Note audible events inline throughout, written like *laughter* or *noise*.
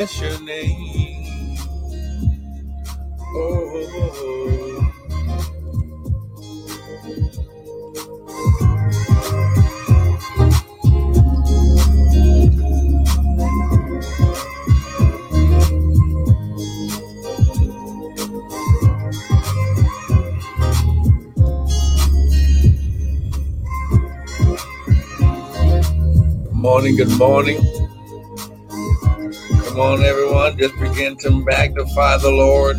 bless your name. Oh, good morning, good morning. Come on, everyone, just begin to magnify the Lord.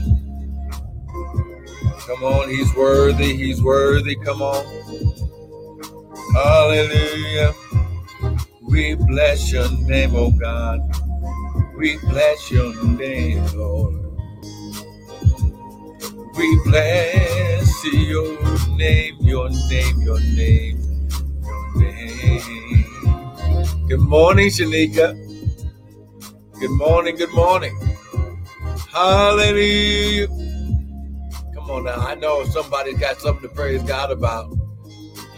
Come on, He's worthy, He's worthy. Come on. Hallelujah. We bless your name, oh God. We bless your name, Lord. We bless your name, your name, your name, your name. Good morning, Shanika. Good morning, good morning. Hallelujah. Come on now. I know somebody's got something to praise God about.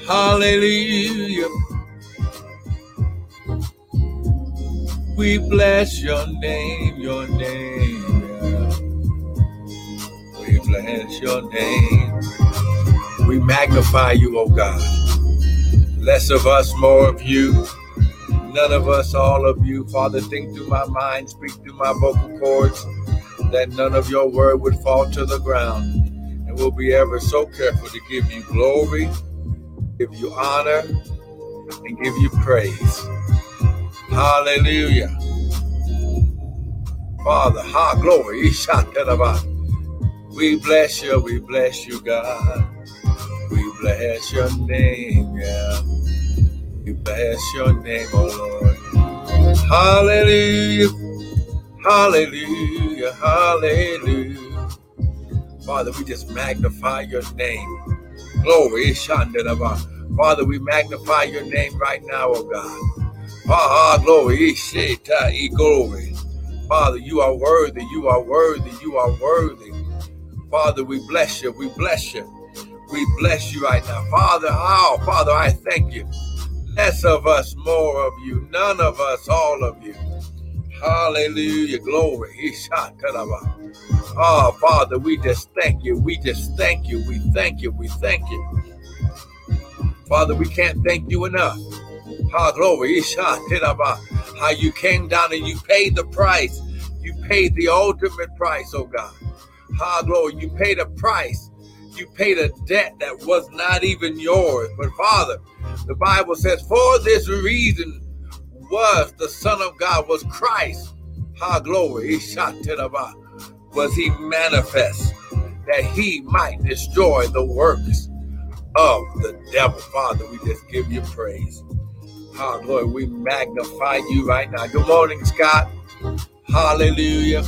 Hallelujah. We bless your name, your name. We bless your name. We magnify you, oh God. Less of us, more of you. None of us, all of you. Father, think through my mind, speak through my vocal cords, that none of your word would fall to the ground. And we'll be ever so careful to give you glory, give you honor, and give you praise. Hallelujah. Father, ha glory. We bless you, we bless you, God. We bless your name, yeah. We bless your name, oh Lord. Hallelujah. Hallelujah. Hallelujah. Father, we just magnify your name. Glory. Ishandaraba. Father, we magnify your name right now, oh God. Ah, glory. Glory. Father, you are worthy. You are worthy. You are worthy. Father, we bless you. We bless you. We bless you right now. Father, oh, Father, I thank you. Less of us, more of you. None of us, all of you. Hallelujah. Glory. Ishataraba. Oh, Father, we just thank you. We just thank you. We thank you. We thank you. Father, we can't thank you enough. Ah, glory. How you came down and you paid the price. You paid the ultimate price, oh God. Ah, glory. You paid a price. You paid a debt that was not even yours. But Father, the Bible says, for this reason was the Son of God, was Christ. Ha glory. shot to the Ishataraba. Was he manifest that he might destroy the works of the devil. Father, we just give you praise. Ha glory. We magnify you right now. Good morning, Scott. Hallelujah.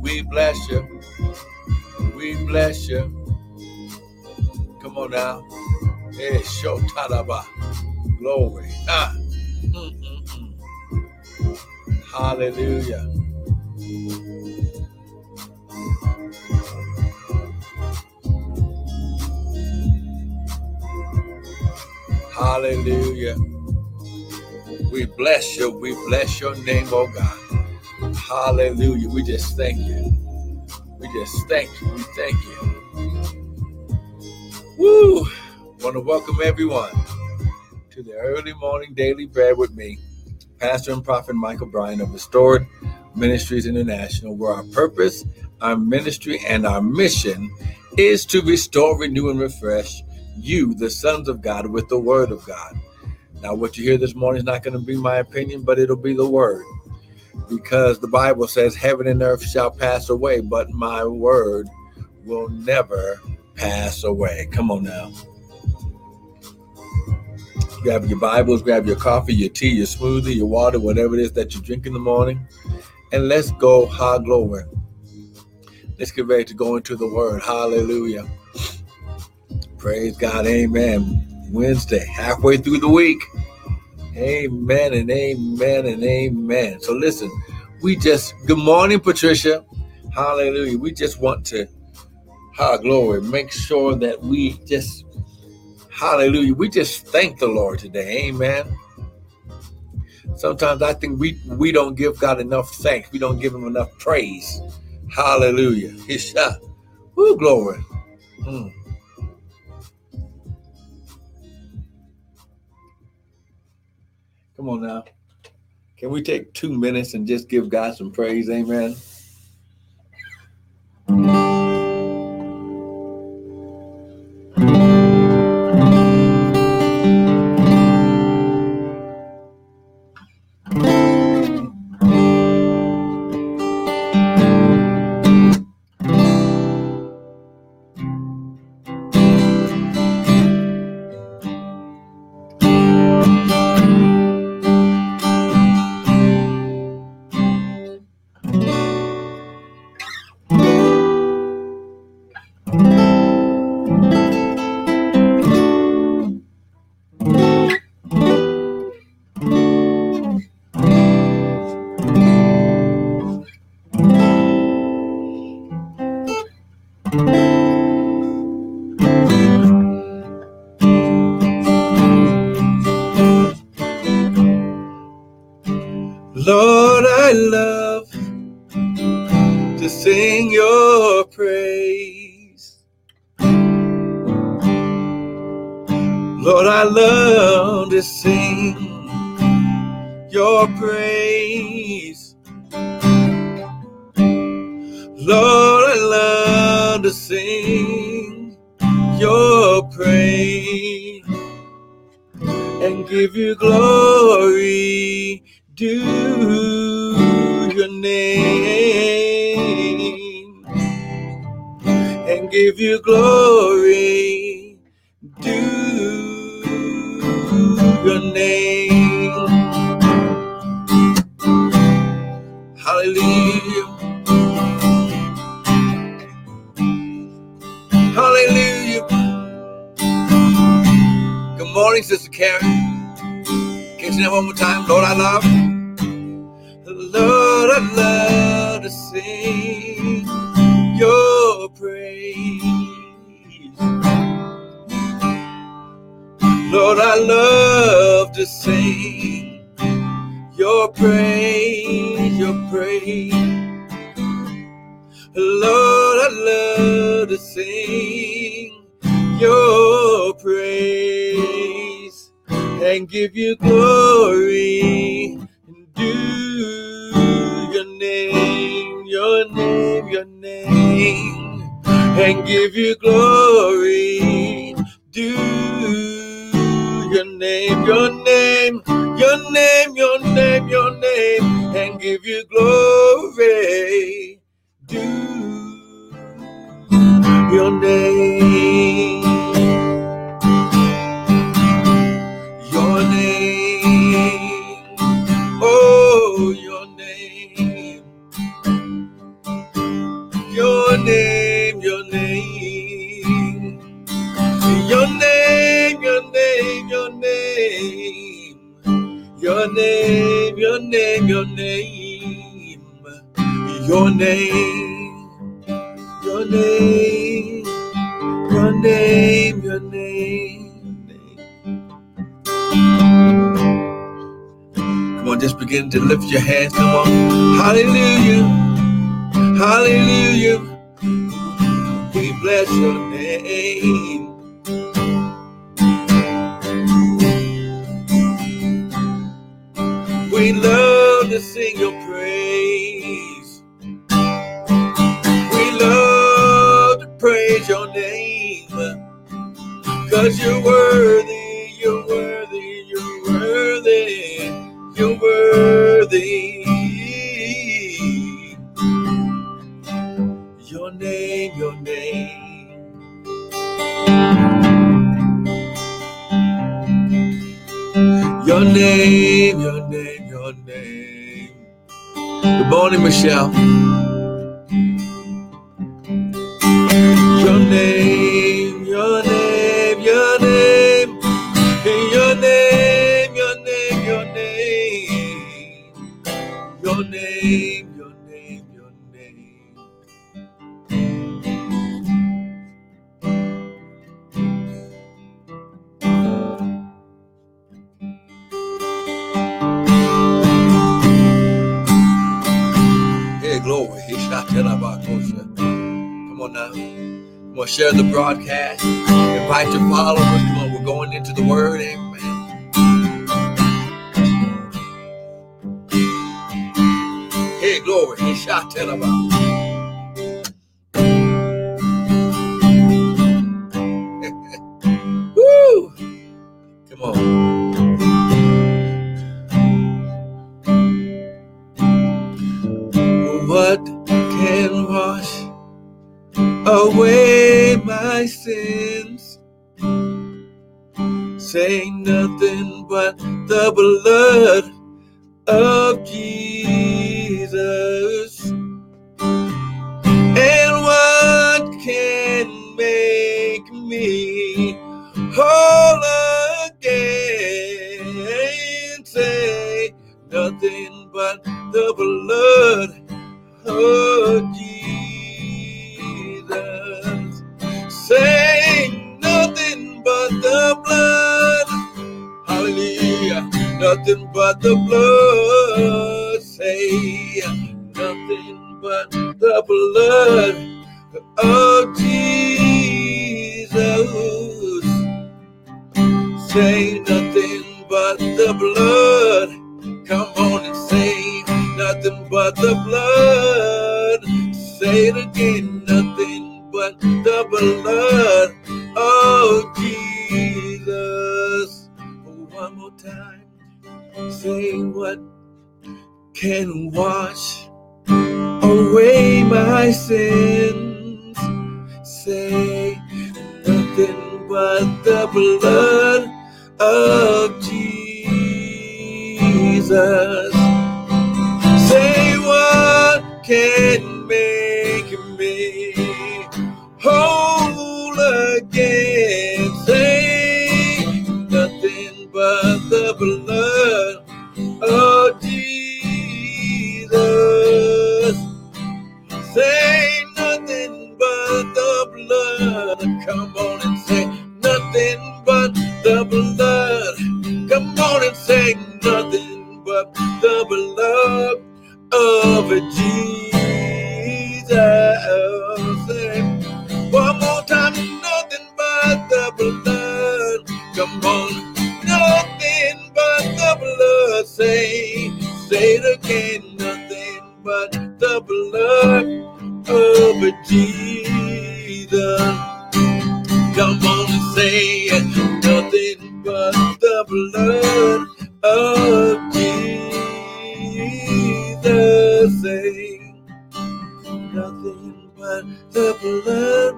We bless you. We bless you. Come on now. Hey, show taraba. Glory. Ah. Hallelujah. Hallelujah. We bless you. We bless your name, oh God. Hallelujah. We just thank you. We just thank you. We thank you. Woo! Want to welcome everyone to the early morning daily bread with me, Pastor and Prophet Michael Bryan of Restored Ministries International, where our purpose, our ministry, and our mission is to restore, renew, and refresh you, the sons of God, with the word of God. Now, what you hear this morning is not going to be my opinion, but it'll be the word. Because the Bible says, Heaven and earth shall pass away, but my word will never pass away. Come on now. Grab your Bibles, grab your coffee, your tea, your smoothie, your water, whatever it is that you drink in the morning, and let's go high glory. Let's get ready to go into the word. Hallelujah. Praise God. Amen. Wednesday, halfway through the week. Amen and amen and amen. So listen, we just, good morning, Patricia. Hallelujah. We just want to, high glory, make sure that we just, hallelujah, we just thank the Lord today. Amen. Sometimes I think we we don't give God enough thanks. We don't give him enough praise. Hallelujah. *laughs* Isha. Woo, glory. Mm. Come on now. Can we take two minutes and just give God some praise? Amen. Your praise. Lord, I love to sing your praise and give you glory. Do your name and give you glory. Do your name morning sister karen can you say that one more time lord i love Lord, I love to sing your praise. Lord, I love to sing your praise, your praise. Lord, I love to sing your and give you glory and do your name, your name, your name, and give you glory. Do your name, your name, your name, your name, your name, and give you glory. Do your name, your name, your name, your name, your name, your name. Come on, just begin to lift your hands. Come on. Hallelujah. Hallelujah. Cause you're worthy, you're worthy, you're worthy, you're worthy. Your name, your name. Your name, your name, your name. Good morning, Michelle. name, your name, your name. Hey, glory. He shot that about Come on now. Come on, share the broadcast. Invite your followers. Come on, we're going into the word. Amen. *laughs* Woo! Come on. What can wash away my sins? Say nothing but the blood of Jesus. The blood of Jesus. Say nothing but the blood. Hallelujah. Nothing but the blood. But the blood of Jesus. One more time, nothing but the blood. Come on, nothing but the blood. Say, say it again, nothing but the blood of Jesus. Come on and say it, nothing but the blood of the blood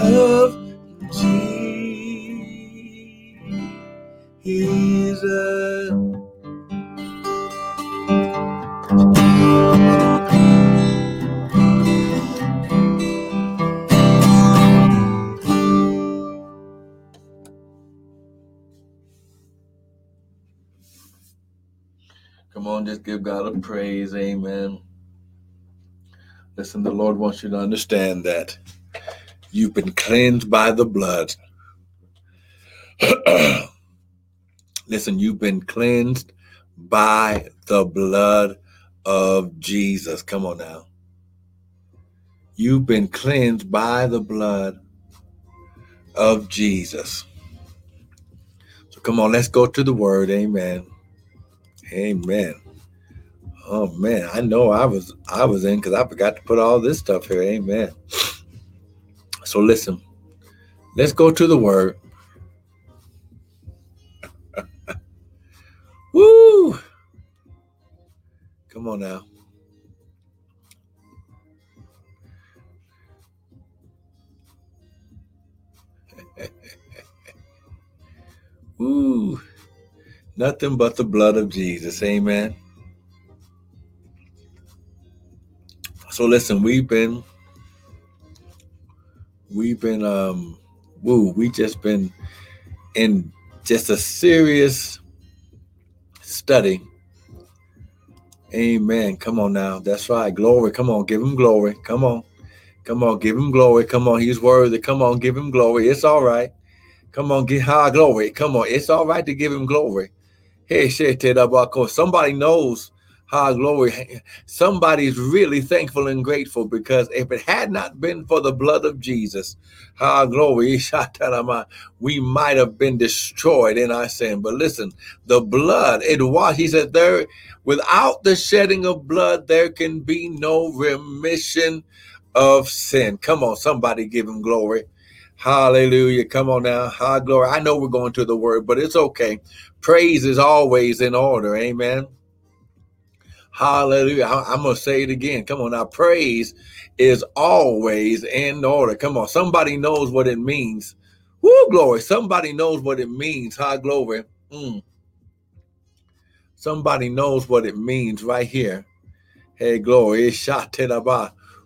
of Jesus. Come on, just give God a praise. Amen. Listen, the Lord wants you to understand that you've been cleansed by the blood. *clears throat* Listen, you've been cleansed by the blood of Jesus. Come on now. You've been cleansed by the blood of Jesus. So come on, let's go to the word. Amen. Amen. Oh man, I know I was I was in because I forgot to put all this stuff here. Amen. So listen, let's go to the word. *laughs* Woo! Come on now. *laughs* Woo! Nothing but the blood of Jesus. Amen. So listen, we've been we've been um woo, we just been in just a serious study. Amen. Come on now. That's right. Glory. Come on. Give him glory. Come on. Come on. Give him glory. Come on. He's worthy. Come on. Give him glory. It's all right. Come on. Give high glory. Come on. It's all right to give him glory. Hey, shit, somebody knows Ah, glory. Somebody's really thankful and grateful because if it had not been for the blood of Jesus, ah, glory, *laughs* we might have been destroyed in our sin. But listen, the blood, it was, he said, there, without the shedding of blood, there can be no remission of sin. Come on, somebody give him glory. Hallelujah. Come on now. High glory. I know we're going to the word, but it's okay. Praise is always in order. Amen. Hallelujah. I'm going to say it again. Come on now. Praise is always in order. Come on. Somebody knows what it means. Woo, glory. Somebody knows what it means. High glory. Mm. Somebody knows what it means right here. Hey, glory.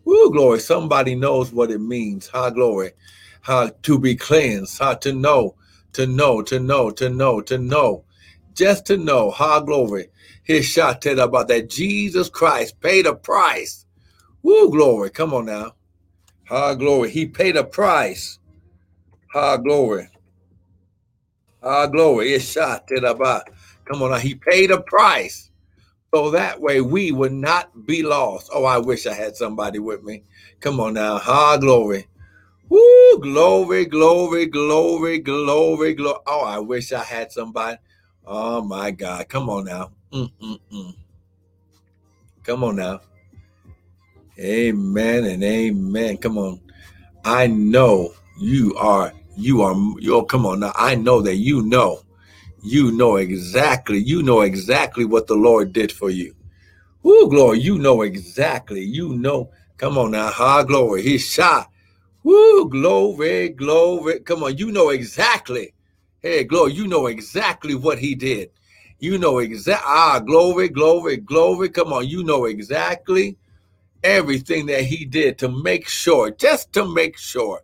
Woo, glory. Somebody knows what it means. High glory. How to be cleansed. How to know, to know, to know, to know, to know. Just to know. High glory his shot tell about that Jesus Christ paid a price. Woo, glory. Come on now. High glory. He paid a price. High glory. High glory. His shot tell about. Come on now. He paid a price. So that way we would not be lost. Oh, I wish I had somebody with me. Come on now. High glory. Woo, glory, glory, glory, glory, glory. Oh, I wish I had somebody. Oh my God. Come on now. Mm-mm-mm. Come on now. Amen and amen. Come on. I know you are, you are, you come on now. I know that you know, you know exactly, you know exactly what the Lord did for you. Whoo, glory. You know exactly. You know. Come on now. Ha, glory. He shot. Whoo, glory, glory. Come on. You know exactly. Hey, glory. You know exactly what he did. You know exactly, ah, glory, glory, glory. Come on, you know exactly everything that he did to make sure, just to make sure,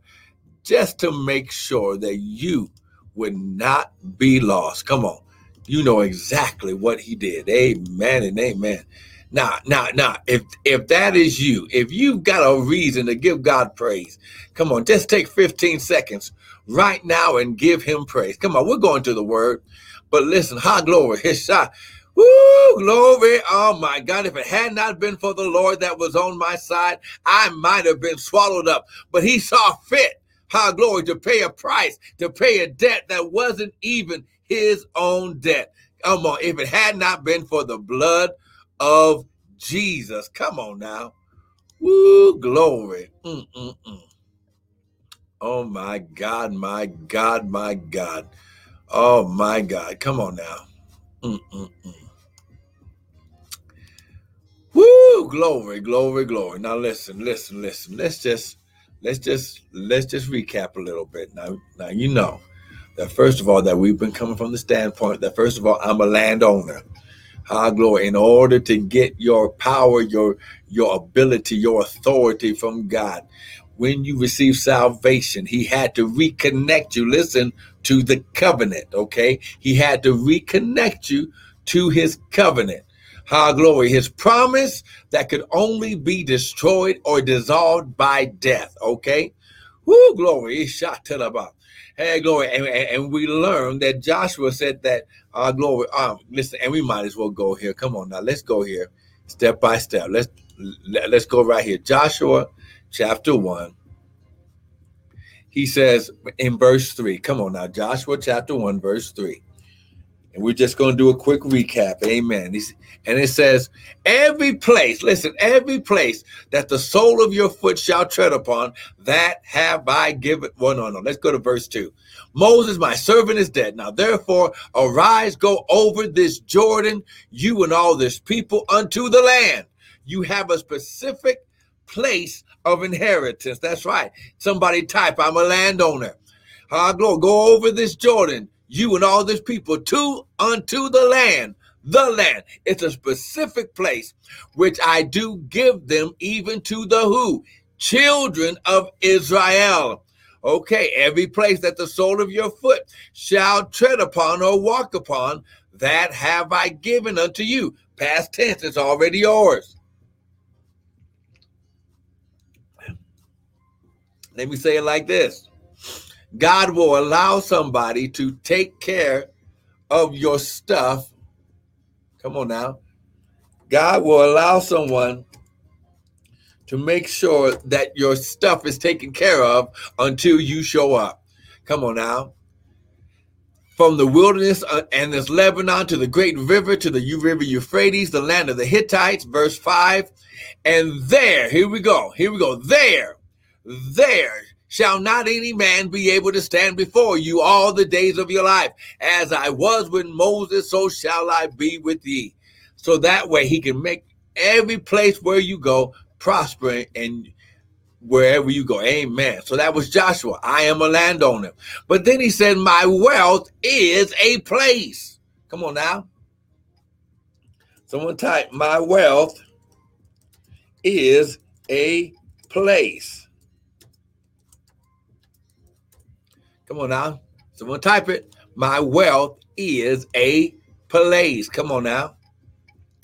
just to make sure that you would not be lost. Come on, you know exactly what he did. Amen and amen. Now, now, now, if if that is you, if you've got a reason to give God praise, come on, just take 15 seconds right now and give him praise. Come on, we're going to the word. But listen, high glory, *laughs* his shot. Woo, glory. Oh my God. If it had not been for the Lord that was on my side, I might have been swallowed up. But he saw fit, high glory, to pay a price, to pay a debt that wasn't even his own debt. Come on. If it had not been for the blood of Jesus, come on now. Woo, glory. Mm-mm-mm. Oh my God, my God, my God. Oh my God. Come on now. Mm-mm-mm. Woo! Glory, glory, glory. Now listen, listen, listen. Let's just let's just let's just recap a little bit. Now, now you know that first of all, that we've been coming from the standpoint that first of all, I'm a landowner. High glory. In order to get your power, your your ability, your authority from God, when you receive salvation, He had to reconnect you. Listen to the covenant, okay? He had to reconnect you to his covenant. High glory, his promise that could only be destroyed or dissolved by death, okay? Whoo, glory, shot to the bottom. Hey, glory. And, and, we learned that Joshua said that, uh, glory, um, listen, and we might as well go here. Come on now, let's go here step by step. Let's, let's go right here. Joshua chapter 1 he says in verse 3, come on now, Joshua chapter 1, verse 3. And we're just going to do a quick recap. Amen. And it says, Every place, listen, every place that the sole of your foot shall tread upon, that have I given. Well, no, no. Let's go to verse 2. Moses, my servant, is dead. Now, therefore, arise, go over this Jordan, you and all this people, unto the land. You have a specific place of inheritance. That's right. Somebody type, I'm a landowner. Ah, glory. Go over this Jordan, you and all this people, to unto the land. The land. It's a specific place which I do give them even to the who? Children of Israel. Okay, every place that the sole of your foot shall tread upon or walk upon, that have I given unto you. Past tense, it's already yours. Let me say it like this God will allow somebody to take care of your stuff. Come on now. God will allow someone to make sure that your stuff is taken care of until you show up. Come on now. From the wilderness uh, and this Lebanon to the great river to the river Euphrates, the land of the Hittites, verse 5. And there, here we go, here we go, there, there shall not any man be able to stand before you all the days of your life. As I was with Moses, so shall I be with thee. So that way he can make every place where you go prosper and wherever you go. Amen. So that was Joshua. I am a landowner. But then he said, My wealth is a place. Come on now. Someone type, My wealth is a place. Come on now. Someone type it. My wealth is a place. Come on now.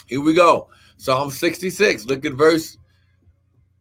Here we go. Psalm 66. Look at verse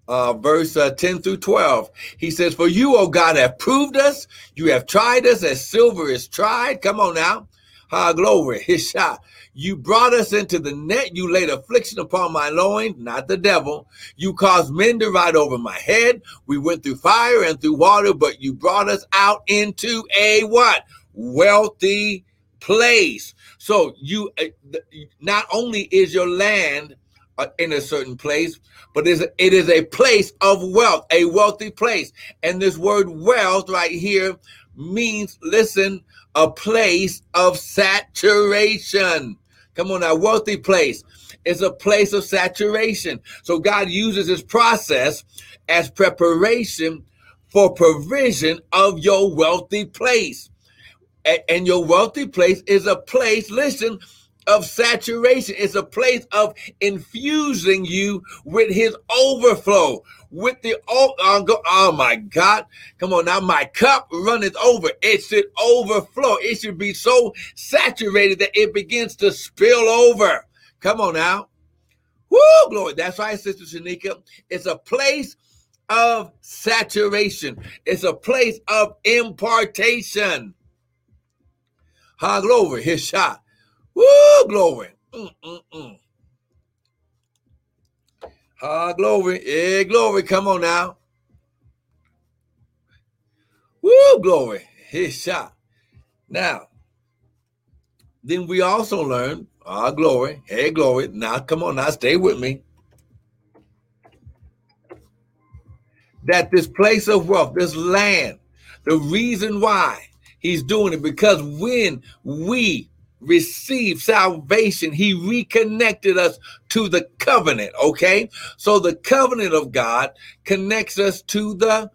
uh, verse uh, 10 through 12. He says, For you, O God, have proved us. You have tried us as silver is tried. Come on now. Ha, glory. *laughs* His shot. You brought us into the net. You laid affliction upon my loins, not the devil. You caused men to ride over my head. We went through fire and through water, but you brought us out into a what? Wealthy place. So you, uh, not only is your land uh, in a certain place, but it is a place of wealth, a wealthy place. And this word wealth right here means, listen, a place of saturation. Come on now, wealthy place is a place of saturation. So God uses this process as preparation for provision of your wealthy place. And your wealthy place is a place, listen, of saturation. It's a place of infusing you with his overflow. With the oh, oh my God. Come on now. My cup runneth over. It should overflow. It should be so saturated that it begins to spill over. Come on now. Woo, glory. That's right, Sister Shanika. It's a place of saturation. It's a place of impartation. Ha, glory. His shot. Woo, glory. Mm-mm-mm. Ah, glory. Yeah, glory. Come on now. Woo, glory. His shot. Now, then we also learn, ah, glory. Hey, glory. Now, come on now, stay with me. That this place of wealth, this land, the reason why he's doing it, because when we received salvation, he reconnected us to the covenant. Okay. So the covenant of God connects us to the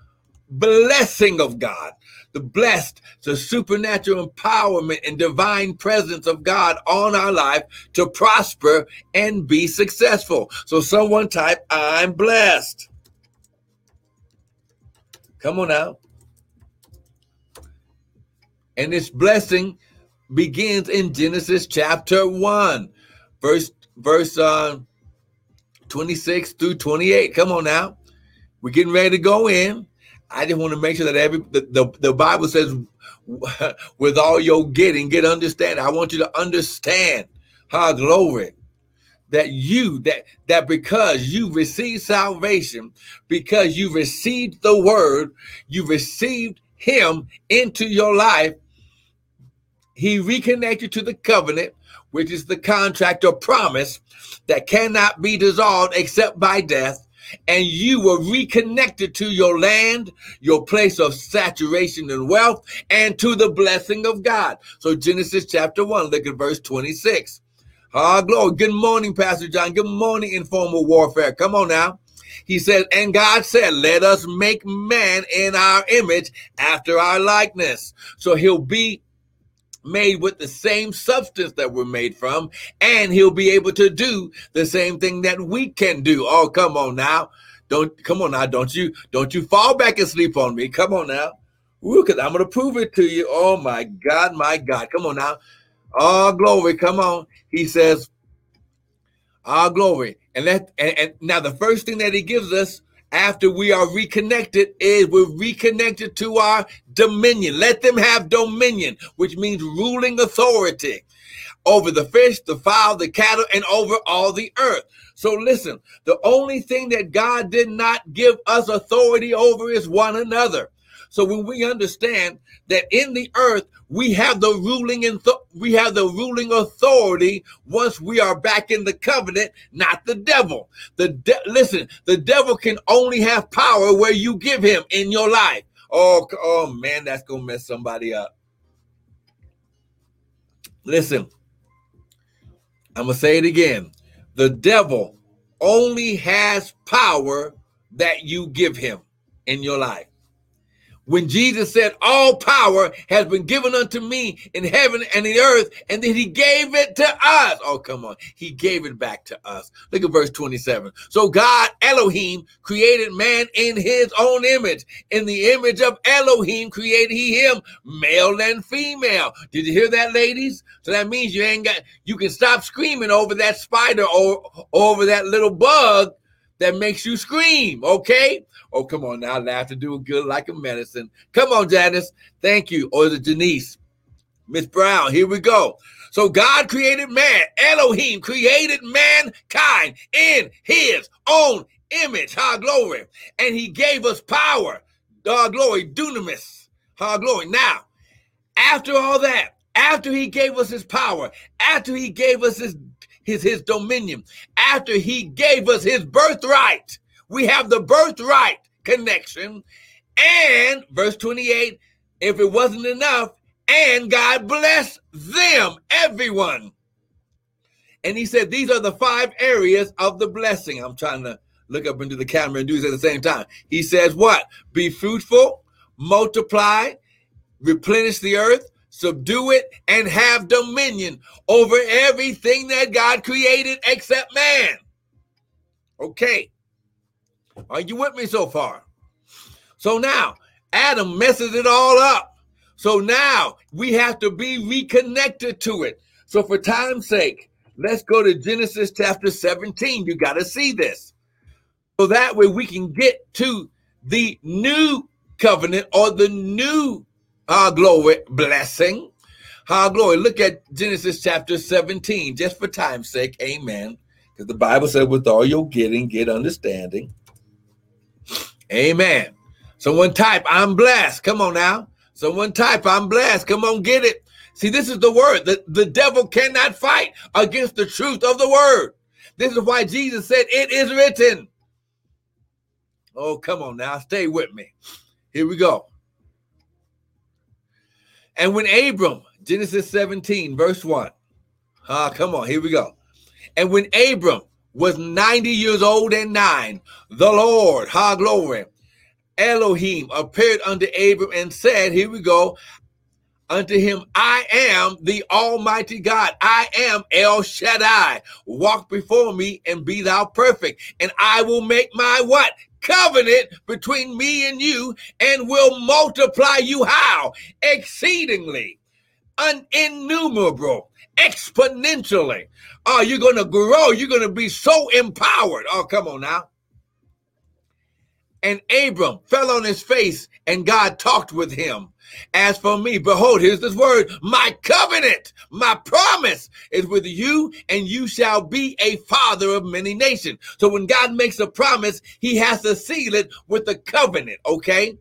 blessing of God. The blessed, the supernatural empowerment and divine presence of God on our life to prosper and be successful. So, someone type, I'm blessed. Come on out. And this blessing begins in Genesis chapter 1, verse verse uh, 26 through 28. Come on now. We're getting ready to go in. I just want to make sure that every the, the, the Bible says *laughs* with all your getting, get understand. I want you to understand how glory that you that that because you received salvation, because you received the word, you received him into your life, he reconnected to the covenant, which is the contract or promise that cannot be dissolved except by death. And you were reconnected to your land, your place of saturation and wealth, and to the blessing of God. So, Genesis chapter 1, look at verse 26. Ah, glory. Good morning, Pastor John. Good morning, informal warfare. Come on now. He said, and God said, let us make man in our image after our likeness. So he'll be made with the same substance that we're made from, and he'll be able to do the same thing that we can do. Oh, come on now. Don't come on now. Don't you don't you fall back and sleep on me. Come on now. Ooh, because I'm gonna prove it to you. Oh my God, my God. Come on now. Oh, glory. Come on. He says, Ah, glory. And that and, and now the first thing that he gives us after we are reconnected is we're reconnected to our dominion. Let them have dominion, which means ruling authority over the fish, the fowl, the cattle, and over all the earth. So listen, the only thing that God did not give us authority over is one another. So when we understand that in the earth we have the ruling and th- we have the ruling authority once we are back in the covenant, not the devil. The de- listen, the devil can only have power where you give him in your life. Oh, oh man, that's gonna mess somebody up. Listen, I'm gonna say it again. The devil only has power that you give him in your life when Jesus said, All power has been given unto me in heaven and the earth, and then he gave it to us. Oh, come on. He gave it back to us. Look at verse 27. So God, Elohim, created man in his own image. In the image of Elohim created he him, male and female. Did you hear that, ladies? So that means you ain't got, you can stop screaming over that spider or over that little bug that makes you scream, okay? Oh, come on now, laugh to do a good like a medicine. Come on, Janice. Thank you. Oh, or the Janice. Miss Brown, here we go. So God created man, Elohim created mankind in his own image. Ha glory. And he gave us power. Our glory, dunamis. Ha glory. Now, after all that, after he gave us his power, after he gave us his his, his dominion, after he gave us his birthright, we have the birthright connection. And verse 28, if it wasn't enough, and God bless them, everyone. And he said, These are the five areas of the blessing. I'm trying to look up into the camera and do this at the same time. He says, What? Be fruitful, multiply, replenish the earth, subdue it, and have dominion over everything that God created except man. Okay. Are you with me so far? So now Adam messes it all up. So now we have to be reconnected to it. So for time's sake, let's go to Genesis chapter 17. You got to see this. So that way we can get to the new covenant or the new uh, glory blessing. Our glory. Look at Genesis chapter 17, just for time's sake. Amen. Because the Bible said, with all your getting, get understanding. Amen. Someone type, I'm blessed. Come on now. Someone type, I'm blessed. Come on, get it. See, this is the word. The, the devil cannot fight against the truth of the word. This is why Jesus said, It is written. Oh, come on now. Stay with me. Here we go. And when Abram, Genesis 17, verse 1. Ah, come on. Here we go. And when Abram was 90 years old and nine, the Lord, ha glory, Elohim appeared unto Abram and said, Here we go. Unto him, I am the Almighty God. I am El Shaddai. Walk before me and be thou perfect. And I will make my what? Covenant between me and you and will multiply you how? Exceedingly, uninnumerable, exponentially. Oh, you're going to grow. You're going to be so empowered. Oh, come on now. And Abram fell on his face, and God talked with him. As for me, behold, here's this word my covenant, my promise is with you, and you shall be a father of many nations. So when God makes a promise, he has to seal it with a covenant, okay?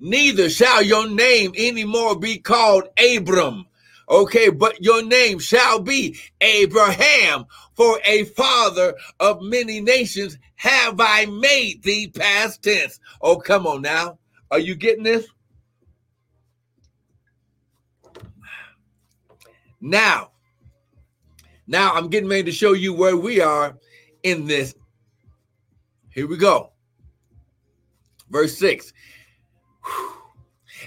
Neither shall your name anymore be called Abram, Okay, but your name shall be Abraham, for a father of many nations have I made thee past tense. Oh, come on now. Are you getting this? Now, now I'm getting ready to show you where we are in this. Here we go. Verse 6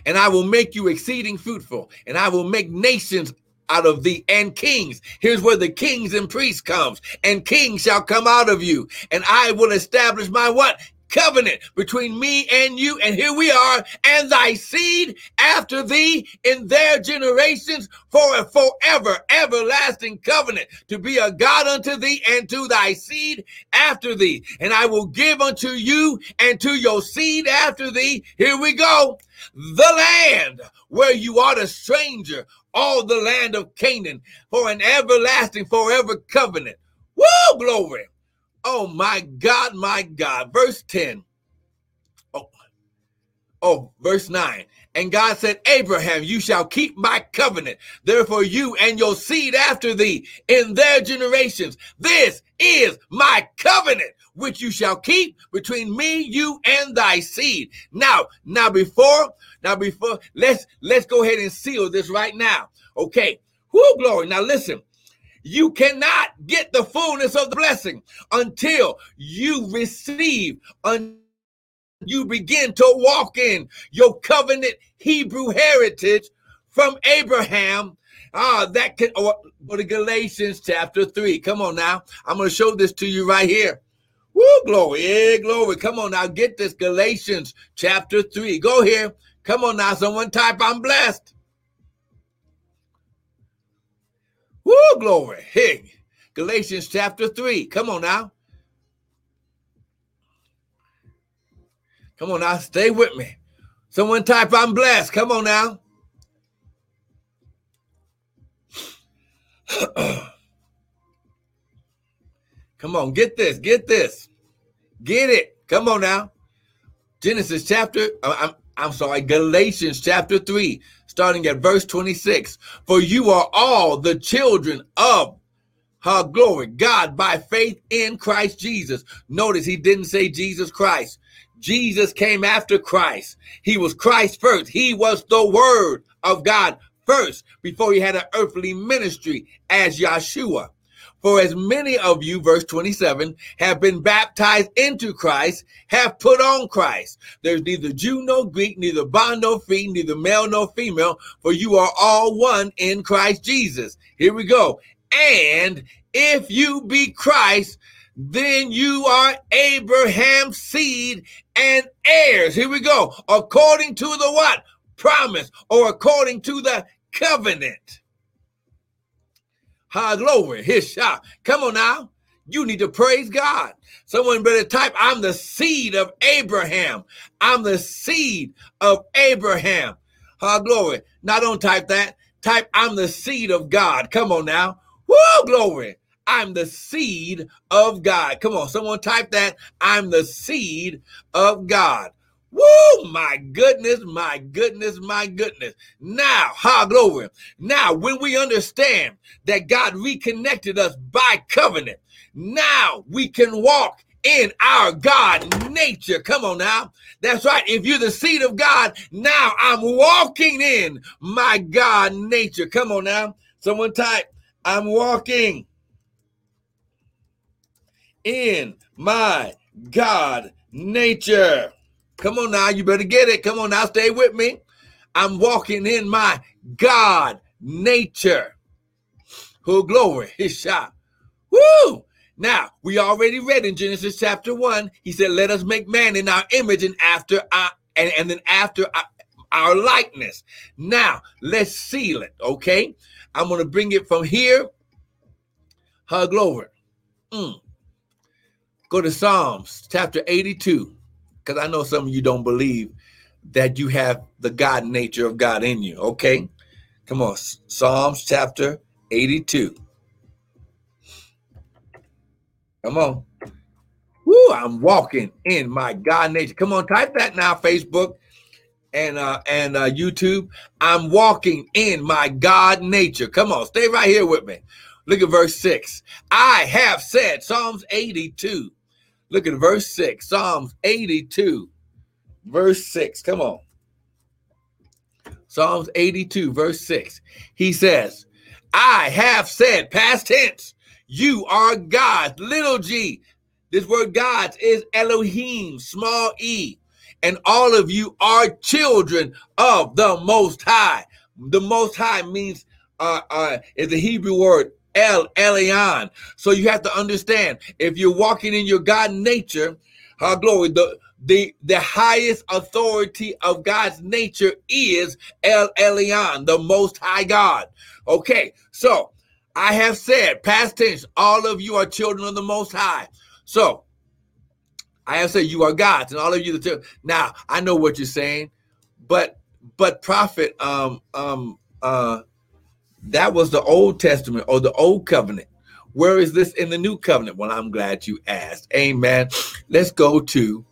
and I will make you exceeding fruitful, and I will make nations out of thee and kings. Here's where the kings and priests comes, and kings shall come out of you, and I will establish my what? Covenant between me and you. And here we are, and thy seed after thee in their generations for a forever, everlasting covenant to be a God unto thee and to thy seed after thee. And I will give unto you and to your seed after thee. Here we go. The land where you are the stranger, all the land of Canaan for an everlasting, forever covenant. Woo, glory. Oh my God, my God. Verse 10. Oh, oh, verse 9. And God said, Abraham, you shall keep my covenant. Therefore, you and your seed after thee in their generations. This is my covenant, which you shall keep between me, you, and thy seed. Now, now before, now before, let's let's go ahead and seal this right now. Okay. Whoo, glory. Now listen. You cannot get the fullness of the blessing until you receive, until you begin to walk in your covenant Hebrew heritage from Abraham. Ah, that can or go to Galatians chapter 3. Come on now. I'm going to show this to you right here. Woo, glory. Yeah, glory. Come on now. Get this Galatians chapter 3. Go here. Come on now. Someone type, I'm blessed. Woo, glory. Hey, Galatians chapter 3. Come on now. Come on now, stay with me. Someone type, I'm blessed. Come on now. *clears throat* Come on, get this, get this, get it. Come on now. Genesis chapter, uh, I'm, I'm sorry, Galatians chapter 3, starting at verse 26. For you are all the children of her glory, God by faith in Christ Jesus. Notice he didn't say Jesus Christ. Jesus came after Christ. He was Christ first. He was the word of God first before he had an earthly ministry as Yeshua. For as many of you, verse 27, have been baptized into Christ, have put on Christ. There's neither Jew nor Greek, neither bond nor free, neither male nor female, for you are all one in Christ Jesus. Here we go. And if you be Christ, then you are Abraham's seed and heirs. Here we go. According to the what? Promise or according to the covenant. High glory. His shot. Come on now. You need to praise God. Someone better type, I'm the seed of Abraham. I'm the seed of Abraham. High glory. Now don't type that. Type, I'm the seed of God. Come on now. Woo, glory. I'm the seed of God. Come on, someone type that. I'm the seed of God. Woo, my goodness, my goodness, my goodness. Now, ha, glory. Now, when we understand that God reconnected us by covenant, now we can walk in our God nature. Come on now. That's right. If you're the seed of God, now I'm walking in my God nature. Come on now. Someone type, I'm walking in my God nature. Come on now, you better get it. Come on now, stay with me. I'm walking in my God nature. Who glory, *laughs* his shot. Woo! Now, we already read in Genesis chapter 1, he said, Let us make man in our image and after our and, and then after our, our likeness. Now, let's seal it, okay? I'm gonna bring it from here. hug glory. Mm. Go to Psalms chapter 82, because I know some of you don't believe that you have the God nature of God in you. Okay? Come on. Psalms chapter 82. Come on. Woo, I'm walking in my God nature. Come on, type that now, Facebook and uh and uh YouTube. I'm walking in my God nature. Come on, stay right here with me. Look at verse 6. I have said, Psalms 82. Look at verse 6, Psalms 82, verse 6. Come on. Psalms 82, verse 6. He says, I have said, past tense, you are God, little g. This word God is Elohim, small e. And all of you are children of the Most High. The Most High means uh, uh, is the Hebrew word El Elyon. So you have to understand if you're walking in your God nature, our glory, the the the highest authority of God's nature is El Elyon, the Most High God. Okay, so I have said, past tense, all of you are children of the Most High. So I have said you are gods, and all of you the children. now I know what you're saying, but but prophet, um, um, uh, that was the Old Testament or the Old Covenant. Where is this in the New Covenant? Well, I'm glad you asked. Amen. Let's go to,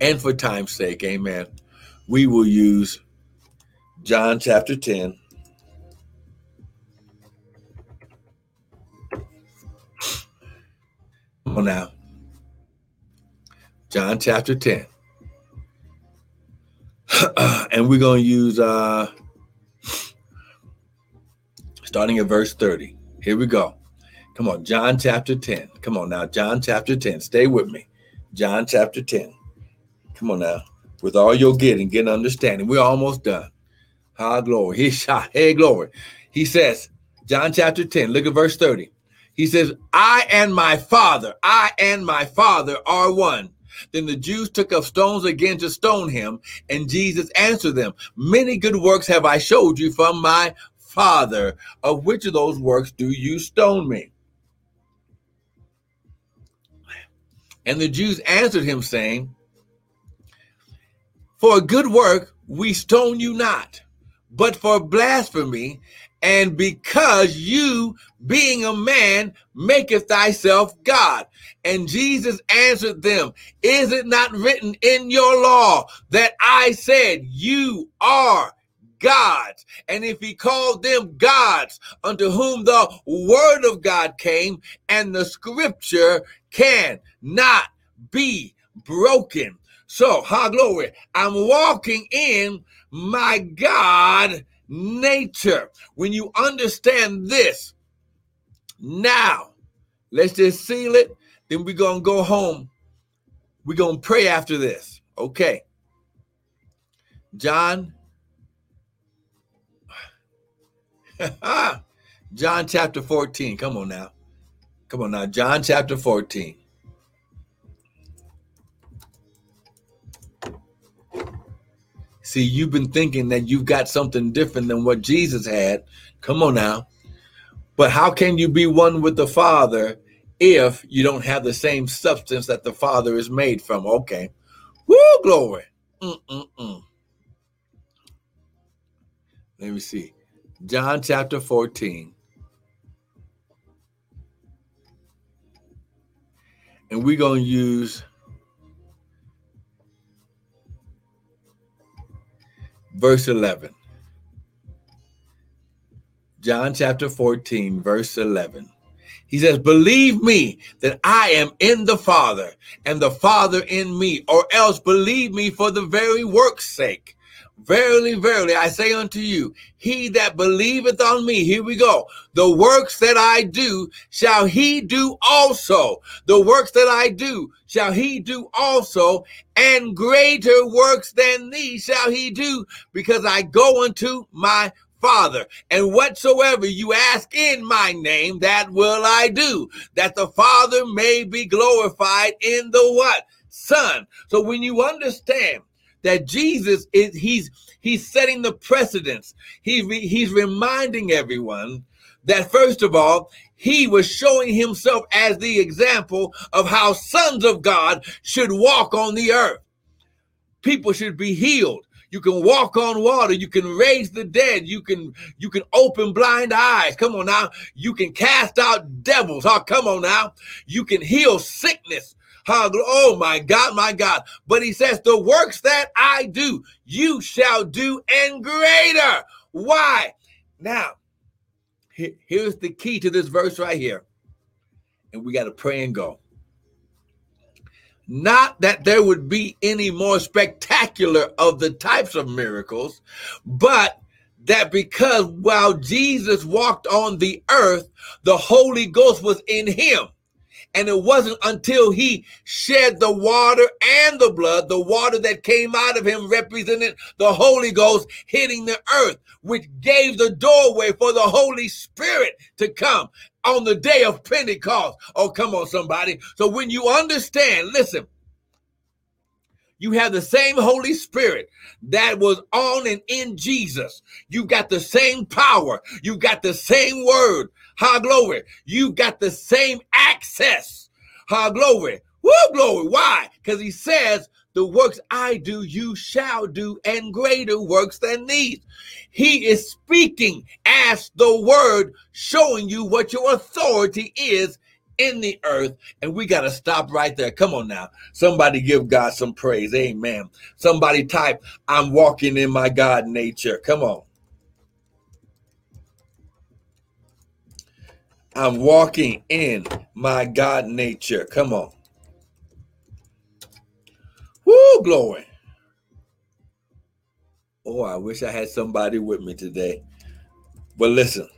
and for time's sake, amen, we will use John chapter 10. Come on now. John chapter 10. *clears throat* and we're going to use uh starting at verse 30. Here we go. Come on, John chapter 10. Come on now, John chapter 10. Stay with me. John chapter 10. Come on now. With all you're getting, get understanding. We're almost done. High glory. He shot. Hey, glory. He says, John chapter 10, look at verse 30. He says, I and my father, I and my father are one. Then the Jews took up stones again to stone him, and Jesus answered them, Many good works have I showed you from my Father. Of which of those works do you stone me? And the Jews answered him, saying, For a good work we stone you not, but for blasphemy, and because you, being a man, maketh thyself God. And Jesus answered them, Is it not written in your law that I said, You are gods. And if he called them gods, unto whom the word of God came, and the scripture can not be broken. So, high glory, I'm walking in my God nature. When you understand this, now let's just seal it. Then we're going to go home. We're going to pray after this. Okay. John *laughs* John chapter 14. Come on now. Come on now. John chapter 14. See, you've been thinking that you've got something different than what Jesus had. Come on now. But how can you be one with the Father if you don't have the same substance that the Father is made from? Okay. Woo, glory. Mm-mm-mm. Let me see. John chapter 14. And we're going to use verse 11. John chapter 14, verse 11. He says, Believe me that I am in the Father and the Father in me, or else believe me for the very work's sake. Verily, verily, I say unto you, he that believeth on me, here we go, the works that I do shall he do also. The works that I do shall he do also, and greater works than these shall he do, because I go unto my Father. And whatsoever you ask in my name, that will I do, that the Father may be glorified in the what? Son. So when you understand that Jesus is he's he's setting the precedence. He he's reminding everyone that first of all, he was showing himself as the example of how sons of God should walk on the earth. People should be healed. You can walk on water. You can raise the dead. You can you can open blind eyes. Come on now. You can cast out devils. Oh, come on now. You can heal sickness. Oh my God, my God. But he says, the works that I do, you shall do and greater. Why? Now, here's the key to this verse right here. And we got to pray and go. Not that there would be any more spectacular of the types of miracles, but that because while Jesus walked on the earth, the Holy Ghost was in him. And it wasn't until he shed the water and the blood, the water that came out of him represented the Holy Ghost hitting the earth, which gave the doorway for the Holy Spirit to come on the day of Pentecost. Oh, come on, somebody. So when you understand, listen, You have the same Holy Spirit that was on and in Jesus. You got the same power. You got the same word. Ha glory. You got the same access. Ha glory. Woo glory. Why? Because he says, the works I do, you shall do, and greater works than these. He is speaking as the word, showing you what your authority is in the earth. And we got to stop right there. Come on now. Somebody give God some praise. Amen. Somebody type, I'm walking in my God nature. Come on. I'm walking in my God nature. Come on. Woo, glory. Oh, I wish I had somebody with me today. But listen,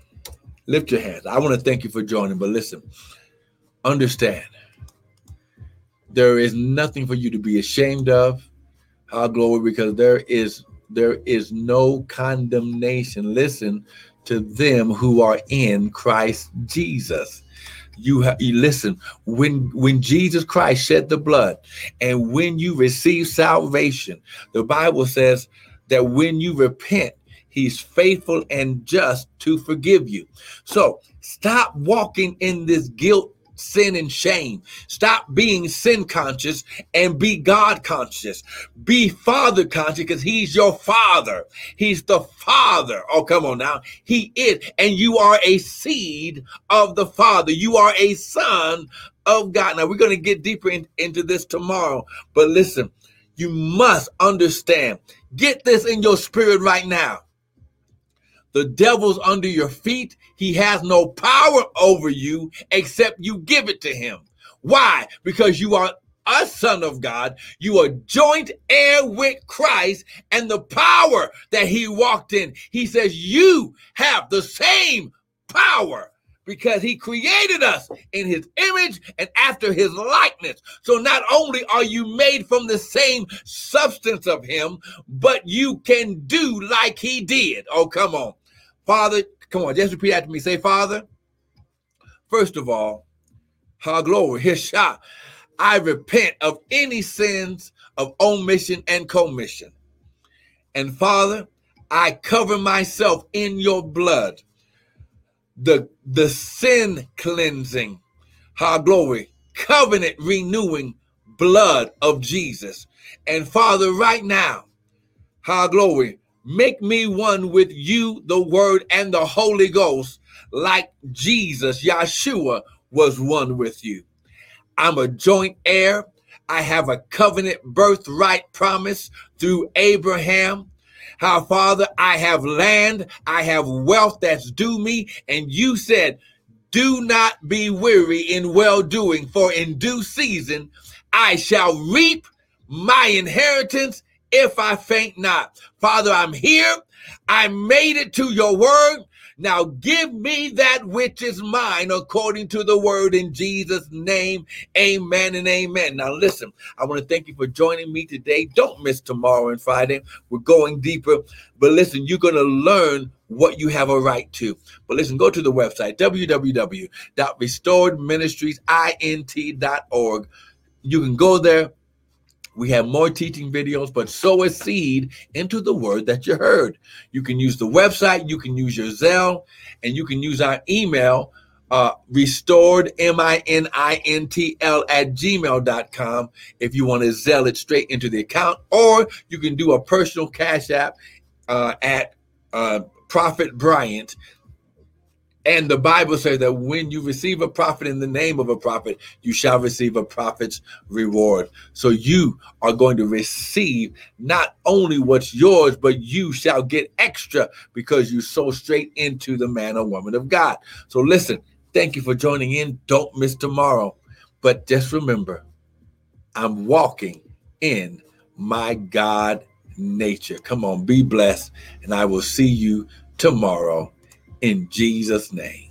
lift your hands. I want to thank you for joining, but listen, understand there is nothing for you to be ashamed of. Our glory, because there is there is no condemnation. Listen to them who are in Christ Jesus. You have you listen when when jesus christ shed the blood and when you receive salvation the bible says that when you repent he's faithful and just to forgive you. So stop walking in this guilt sin and shame. Stop being sin conscious and be God conscious. Be Father conscious because He's your Father. He's the Father. Oh, come on now. He is. And you are a seed of the Father. You are a son of God. Now, we're going to get deeper in, into this tomorrow. But listen, you must understand. Get this in your spirit right now. The devil's under your feet. He has no power over you except you give it to him. Why? Because you are a son of God. You are joint heir with Christ and the power that he walked in. He says you have the same power because he created us in his image and after his likeness. So not only are you made from the same substance of him, but you can do like he did. Oh, come on. Father, come on, just repeat after me. Say, Father, first of all, our glory, *laughs* his shot. I repent of any sins of omission and commission. And Father, I cover myself in your blood. The, the sin cleansing, our glory, covenant renewing blood of Jesus. And Father, right now, our glory, Make me one with you, the Word, and the Holy Ghost, like Jesus, Yeshua, was one with you. I'm a joint heir. I have a covenant birthright promise through Abraham. How, Father, I have land, I have wealth that's due me. And you said, Do not be weary in well doing, for in due season I shall reap my inheritance if I faint not. Father, I'm here. I made it to your word. Now give me that which is mine according to the word in Jesus' name. Amen and amen. Now listen, I want to thank you for joining me today. Don't miss tomorrow and Friday. We're going deeper. But listen, you're going to learn what you have a right to. But listen, go to the website www.restoredministriesint.org. You can go there we have more teaching videos, but sow a seed into the word that you heard. You can use the website, you can use your Zelle, and you can use our email, uh, restored, M-I-N-I-N-T-L at gmail.com if you want to Zelle it straight into the account, or you can do a personal cash app uh, at uh, Prophet Bryant and the Bible says that when you receive a prophet in the name of a prophet, you shall receive a prophet's reward. So you are going to receive not only what's yours, but you shall get extra because you sow straight into the man or woman of God. So listen, thank you for joining in. Don't miss tomorrow. But just remember, I'm walking in my God nature. Come on, be blessed, and I will see you tomorrow in Jesus' name.